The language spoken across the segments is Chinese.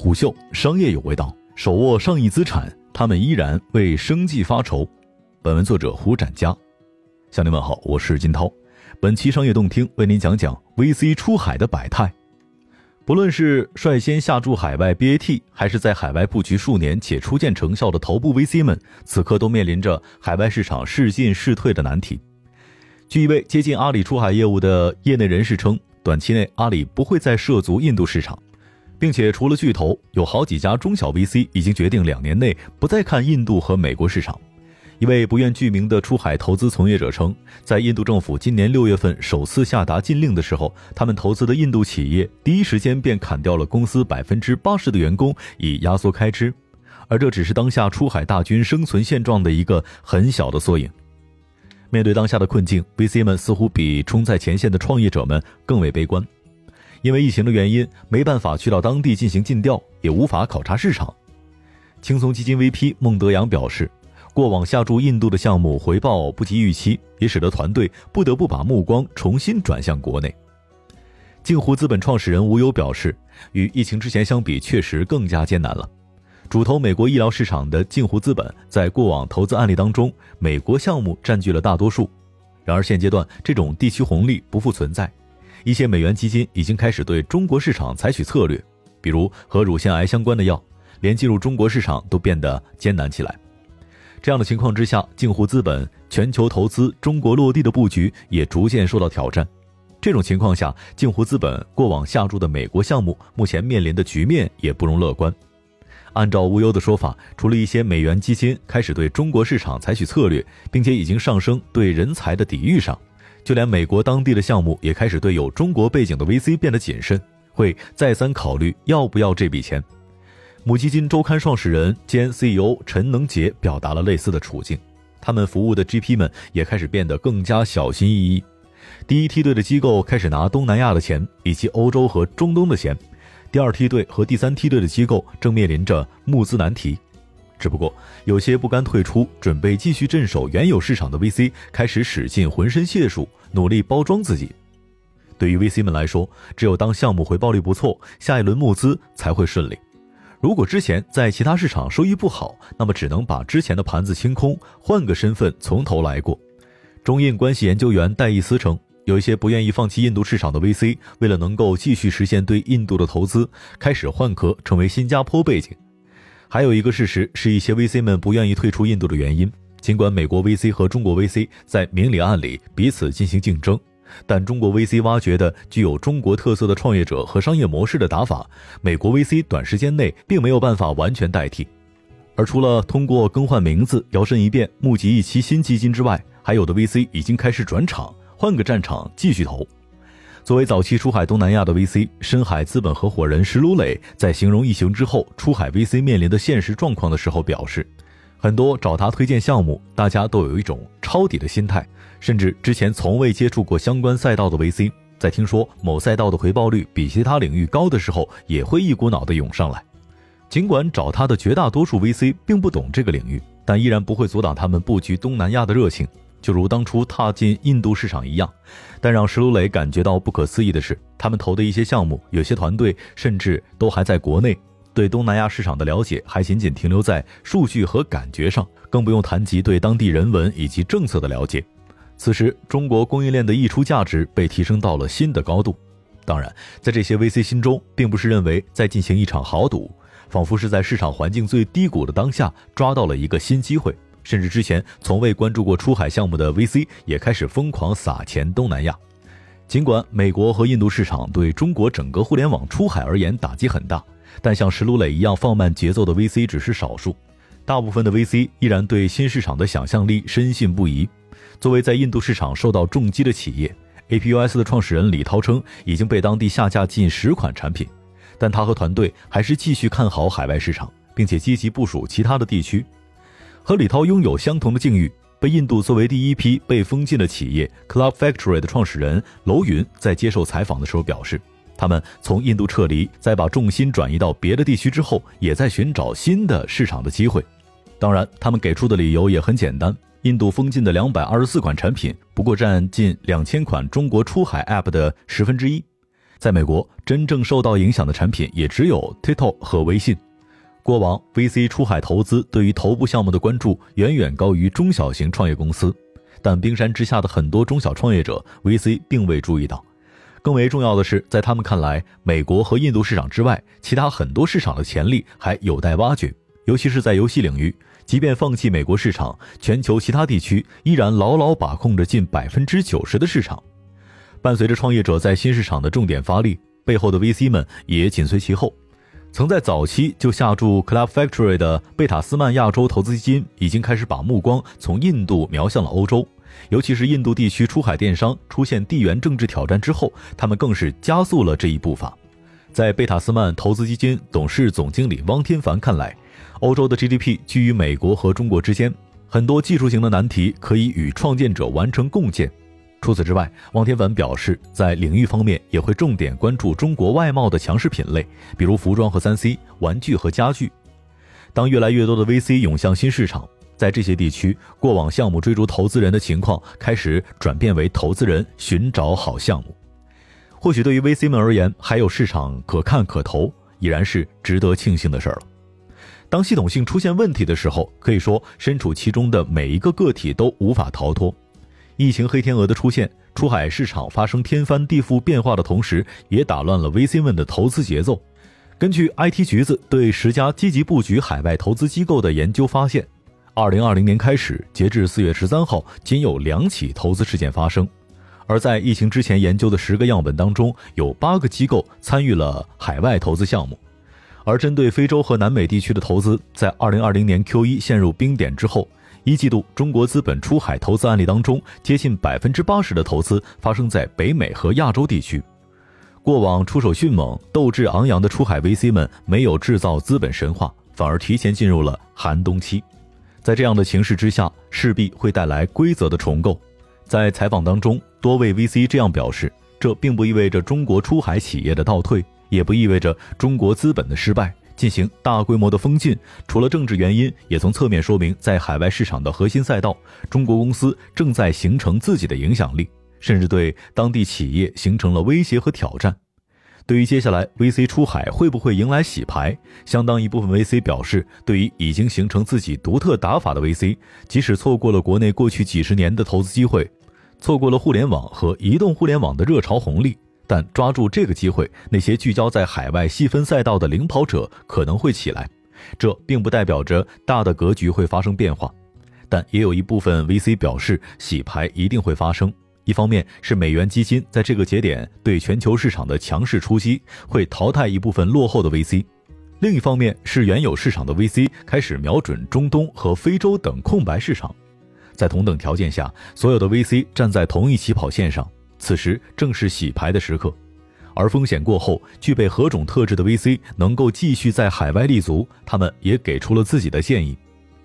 虎嗅商业有味道，手握上亿资产，他们依然为生计发愁。本文作者胡展佳，向您问好，我是金涛。本期商业动听为您讲讲 VC 出海的百态。不论是率先下注海外 BAT，还是在海外布局数年且初见成效的头部 VC 们，此刻都面临着海外市场试进试退的难题。据一位接近阿里出海业务的业内人士称，短期内阿里不会再涉足印度市场。并且，除了巨头，有好几家中小 VC 已经决定两年内不再看印度和美国市场。一位不愿具名的出海投资从业者称，在印度政府今年六月份首次下达禁令的时候，他们投资的印度企业第一时间便砍掉了公司百分之八十的员工，以压缩开支。而这只是当下出海大军生存现状的一个很小的缩影。面对当下的困境，VC 们似乎比冲在前线的创业者们更为悲观。因为疫情的原因，没办法去到当地进行尽调，也无法考察市场。轻松基金 VP 孟德阳表示，过往下注印度的项目回报不及预期，也使得团队不得不把目光重新转向国内。镜湖资本创始人吴优表示，与疫情之前相比，确实更加艰难了。主投美国医疗市场的镜湖资本，在过往投资案例当中，美国项目占据了大多数。然而现阶段，这种地区红利不复存在。一些美元基金已经开始对中国市场采取策略，比如和乳腺癌相关的药，连进入中国市场都变得艰难起来。这样的情况之下，镜湖资本全球投资中国落地的布局也逐渐受到挑战。这种情况下，镜湖资本过往下注的美国项目，目前面临的局面也不容乐观。按照无忧的说法，除了一些美元基金开始对中国市场采取策略，并且已经上升对人才的抵御上。就连美国当地的项目也开始对有中国背景的 VC 变得谨慎，会再三考虑要不要这笔钱。母基金周刊创始人兼 CEO 陈能杰表达了类似的处境，他们服务的 GP 们也开始变得更加小心翼翼。第一梯队的机构开始拿东南亚的钱以及欧洲和中东的钱，第二梯队和第三梯队的机构正面临着募资难题。只不过，有些不甘退出、准备继续镇守原有市场的 VC 开始使尽浑身解数，努力包装自己。对于 VC 们来说，只有当项目回报率不错，下一轮募资才会顺利。如果之前在其他市场收益不好，那么只能把之前的盘子清空，换个身份从头来过。中印关系研究员戴义思称，有一些不愿意放弃印度市场的 VC，为了能够继续实现对印度的投资，开始换壳成为新加坡背景。还有一个事实是一些 VC 们不愿意退出印度的原因。尽管美国 VC 和中国 VC 在明里暗里彼此进行竞争，但中国 VC 挖掘的具有中国特色的创业者和商业模式的打法，美国 VC 短时间内并没有办法完全代替。而除了通过更换名字、摇身一变募集一期新基金之外，还有的 VC 已经开始转场，换个战场继续投。作为早期出海东南亚的 VC，深海资本合伙人石卢磊在形容疫情之后出海 VC 面临的现实状况的时候表示，很多找他推荐项目，大家都有一种抄底的心态，甚至之前从未接触过相关赛道的 VC，在听说某赛道的回报率比其他领域高的时候，也会一股脑的涌上来。尽管找他的绝大多数 VC 并不懂这个领域，但依然不会阻挡他们布局东南亚的热情。就如当初踏进印度市场一样，但让石卢磊感觉到不可思议的是，他们投的一些项目，有些团队甚至都还在国内，对东南亚市场的了解还仅仅停留在数据和感觉上，更不用谈及对当地人文以及政策的了解。此时，中国供应链的溢出价值被提升到了新的高度。当然，在这些 VC 心中，并不是认为在进行一场豪赌，仿佛是在市场环境最低谷的当下抓到了一个新机会。甚至之前从未关注过出海项目的 VC 也开始疯狂撒钱东南亚。尽管美国和印度市场对中国整个互联网出海而言打击很大，但像石卢磊一样放慢节奏的 VC 只是少数。大部分的 VC 依然对新市场的想象力深信不疑。作为在印度市场受到重击的企业，APUS 的创始人李涛称已经被当地下架近十款产品，但他和团队还是继续看好海外市场，并且积极部署其他的地区。和李涛拥有相同的境遇，被印度作为第一批被封禁的企业 Club Factory 的创始人楼云在接受采访的时候表示，他们从印度撤离，在把重心转移到别的地区之后，也在寻找新的市场的机会。当然，他们给出的理由也很简单：印度封禁的两百二十四款产品，不过占近两千款中国出海 App 的十分之一。在美国，真正受到影响的产品也只有 TikTok 和微信。过往 VC 出海投资对于头部项目的关注远远高于中小型创业公司，但冰山之下的很多中小创业者，VC 并未注意到。更为重要的是，在他们看来，美国和印度市场之外，其他很多市场的潜力还有待挖掘。尤其是在游戏领域，即便放弃美国市场，全球其他地区依然牢牢把控着近百分之九十的市场。伴随着创业者在新市场的重点发力，背后的 VC 们也紧随其后。曾在早期就下注 Club Factory 的贝塔斯曼亚洲投资基金，已经开始把目光从印度瞄向了欧洲。尤其是印度地区出海电商出现地缘政治挑战之后，他们更是加速了这一步伐。在贝塔斯曼投资基金董事总经理汪天凡看来，欧洲的 GDP 居于美国和中国之间，很多技术型的难题可以与创建者完成共建。除此之外，汪天文表示，在领域方面也会重点关注中国外贸的强势品类，比如服装和三 C、玩具和家具。当越来越多的 VC 涌向新市场。在这些地区，过往项目追逐投资人的情况开始转变为投资人寻找好项目。或许对于 VC 们而言，还有市场可看可投，已然是值得庆幸的事儿了。当系统性出现问题的时候，可以说身处其中的每一个个体都无法逃脱。疫情黑天鹅的出现，出海市场发生天翻地覆变化的同时，也打乱了 VC 们的投资节奏。根据 IT 橘子对十家积极布局海外投资机构的研究发现。二零二零年开始，截至四月十三号，仅有两起投资事件发生。而在疫情之前研究的十个样本当中，有八个机构参与了海外投资项目。而针对非洲和南美地区的投资，在二零二零年 Q 一陷入冰点之后，一季度中国资本出海投资案例当中，接近百分之八十的投资发生在北美和亚洲地区。过往出手迅猛、斗志昂扬的出海 VC 们，没有制造资本神话，反而提前进入了寒冬期。在这样的形势之下，势必会带来规则的重构。在采访当中，多位 VC 这样表示：这并不意味着中国出海企业的倒退，也不意味着中国资本的失败。进行大规模的封禁，除了政治原因，也从侧面说明，在海外市场的核心赛道，中国公司正在形成自己的影响力，甚至对当地企业形成了威胁和挑战。对于接下来 VC 出海会不会迎来洗牌，相当一部分 VC 表示，对于已经形成自己独特打法的 VC，即使错过了国内过去几十年的投资机会，错过了互联网和移动互联网的热潮红利，但抓住这个机会，那些聚焦在海外细分赛道的领跑者可能会起来。这并不代表着大的格局会发生变化，但也有一部分 VC 表示，洗牌一定会发生。一方面是美元基金在这个节点对全球市场的强势出击，会淘汰一部分落后的 VC；另一方面是原有市场的 VC 开始瞄准中东和非洲等空白市场。在同等条件下，所有的 VC 站在同一起跑线上，此时正是洗牌的时刻。而风险过后，具备何种特质的 VC 能够继续在海外立足，他们也给出了自己的建议。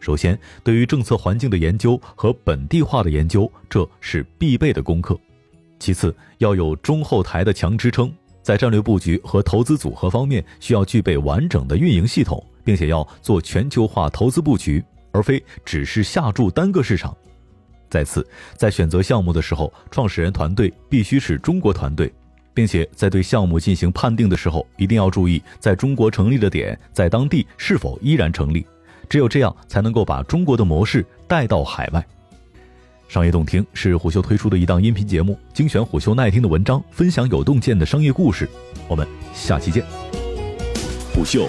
首先，对于政策环境的研究和本地化的研究，这是必备的功课。其次，要有中后台的强支撑，在战略布局和投资组合方面，需要具备完整的运营系统，并且要做全球化投资布局，而非只是下注单个市场。再次，在选择项目的时候，创始人团队必须是中国团队，并且在对项目进行判定的时候，一定要注意在中国成立的点，在当地是否依然成立。只有这样，才能够把中国的模式带到海外。商业洞听是虎嗅推出的一档音频节目，精选虎嗅耐听的文章，分享有洞见的商业故事。我们下期见。虎嗅，